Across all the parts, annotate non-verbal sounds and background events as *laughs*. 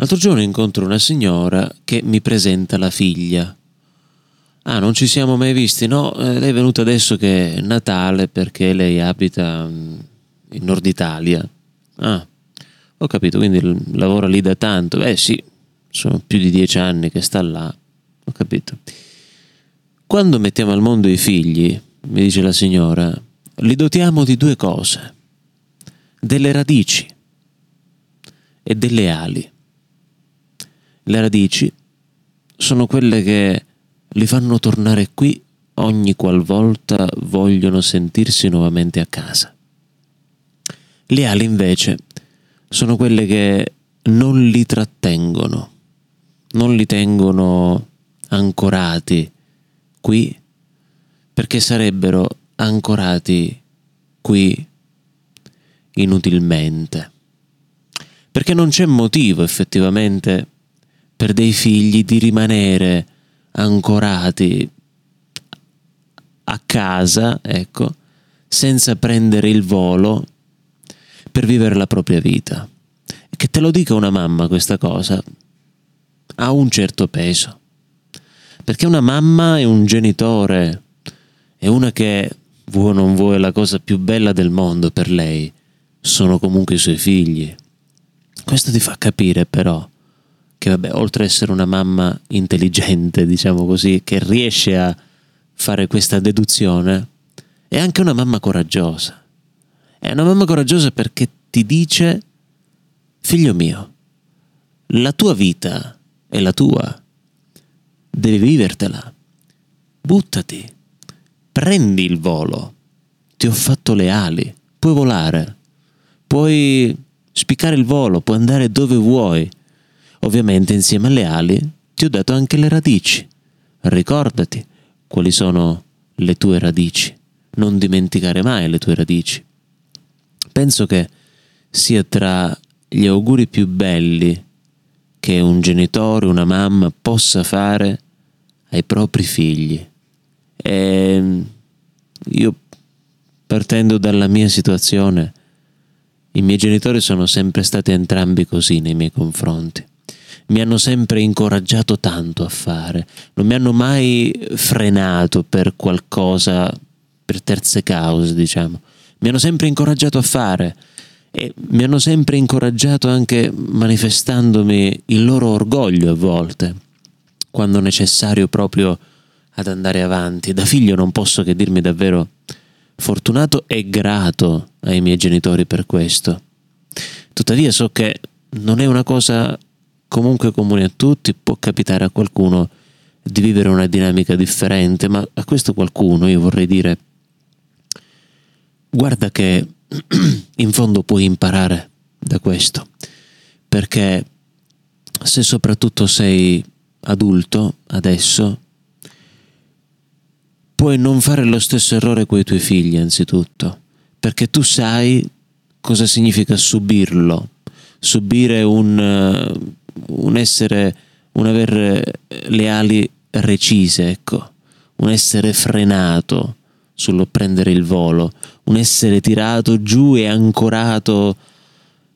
L'altro giorno incontro una signora che mi presenta la figlia. Ah, non ci siamo mai visti? No, eh, lei è venuta adesso che è Natale perché lei abita mm, in Nord Italia. Ah, ho capito, quindi lavora lì da tanto. Eh sì, sono più di dieci anni che sta là. Ho capito. Quando mettiamo al mondo i figli, mi dice la signora, li dotiamo di due cose, delle radici e delle ali. Le radici sono quelle che li fanno tornare qui ogni qualvolta vogliono sentirsi nuovamente a casa. Le ali invece sono quelle che non li trattengono, non li tengono ancorati qui perché sarebbero ancorati qui inutilmente. Perché non c'è motivo effettivamente per dei figli di rimanere ancorati a casa, ecco, senza prendere il volo per vivere la propria vita. Che te lo dica una mamma questa cosa ha un certo peso. Perché una mamma è un genitore, è una che vuoi o non vuoi la cosa più bella del mondo per lei, sono comunque i suoi figli. Questo ti fa capire però che vabbè, oltre ad essere una mamma intelligente, diciamo così, che riesce a fare questa deduzione, è anche una mamma coraggiosa. È una mamma coraggiosa perché ti dice, figlio mio, la tua vita è la tua, devi vivertela, buttati, prendi il volo, ti ho fatto le ali, puoi volare, puoi spiccare il volo, puoi andare dove vuoi. Ovviamente insieme alle ali ti ho dato anche le radici. Ricordati quali sono le tue radici. Non dimenticare mai le tue radici penso che sia tra gli auguri più belli che un genitore, una mamma possa fare ai propri figli. E io, partendo dalla mia situazione, i miei genitori sono sempre stati entrambi così nei miei confronti. Mi hanno sempre incoraggiato tanto a fare, non mi hanno mai frenato per qualcosa, per terze cause, diciamo mi hanno sempre incoraggiato a fare e mi hanno sempre incoraggiato anche manifestandomi il loro orgoglio a volte, quando necessario proprio ad andare avanti. Da figlio non posso che dirmi davvero fortunato e grato ai miei genitori per questo. Tuttavia so che non è una cosa comunque comune a tutti, può capitare a qualcuno di vivere una dinamica differente, ma a questo qualcuno io vorrei dire guarda che *clears throat* in fondo puoi imparare da questo, perché se soprattutto sei adulto adesso, puoi non fare lo stesso errore con i tuoi figli anzitutto, perché tu sai cosa significa subirlo, subire un, un essere, un avere le ali recise, ecco, un essere frenato sullo prendere il volo, un essere tirato giù e ancorato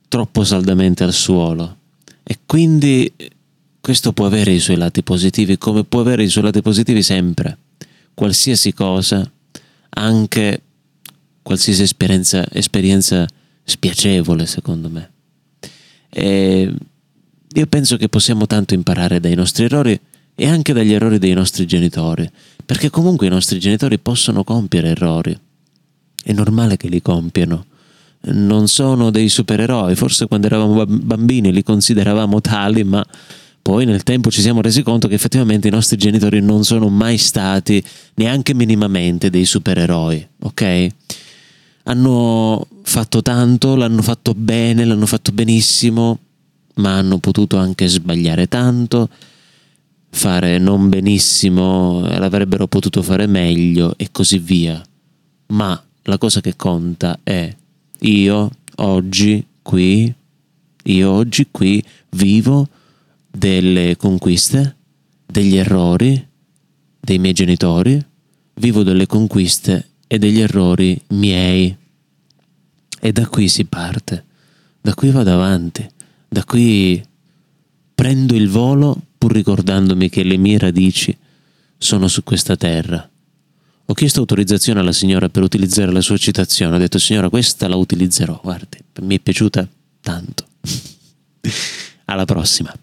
troppo saldamente al suolo. E quindi questo può avere i suoi lati positivi, come può avere i suoi lati positivi sempre. Qualsiasi cosa, anche qualsiasi esperienza, esperienza spiacevole, secondo me. E io penso che possiamo tanto imparare dai nostri errori e anche dagli errori dei nostri genitori, perché comunque i nostri genitori possono compiere errori è normale che li compiano. Non sono dei supereroi, forse quando eravamo bambini li consideravamo tali, ma poi nel tempo ci siamo resi conto che effettivamente i nostri genitori non sono mai stati neanche minimamente dei supereroi, ok? Hanno fatto tanto, l'hanno fatto bene, l'hanno fatto benissimo, ma hanno potuto anche sbagliare tanto, fare non benissimo, l'avrebbero potuto fare meglio e così via. Ma la cosa che conta è io oggi qui, io oggi qui vivo delle conquiste, degli errori dei miei genitori, vivo delle conquiste e degli errori miei. E da qui si parte, da qui vado avanti, da qui prendo il volo pur ricordandomi che le mie radici sono su questa terra. Ho chiesto autorizzazione alla signora per utilizzare la sua citazione. Ho detto, signora, questa la utilizzerò. Guardi, mi è piaciuta tanto. *laughs* Alla prossima.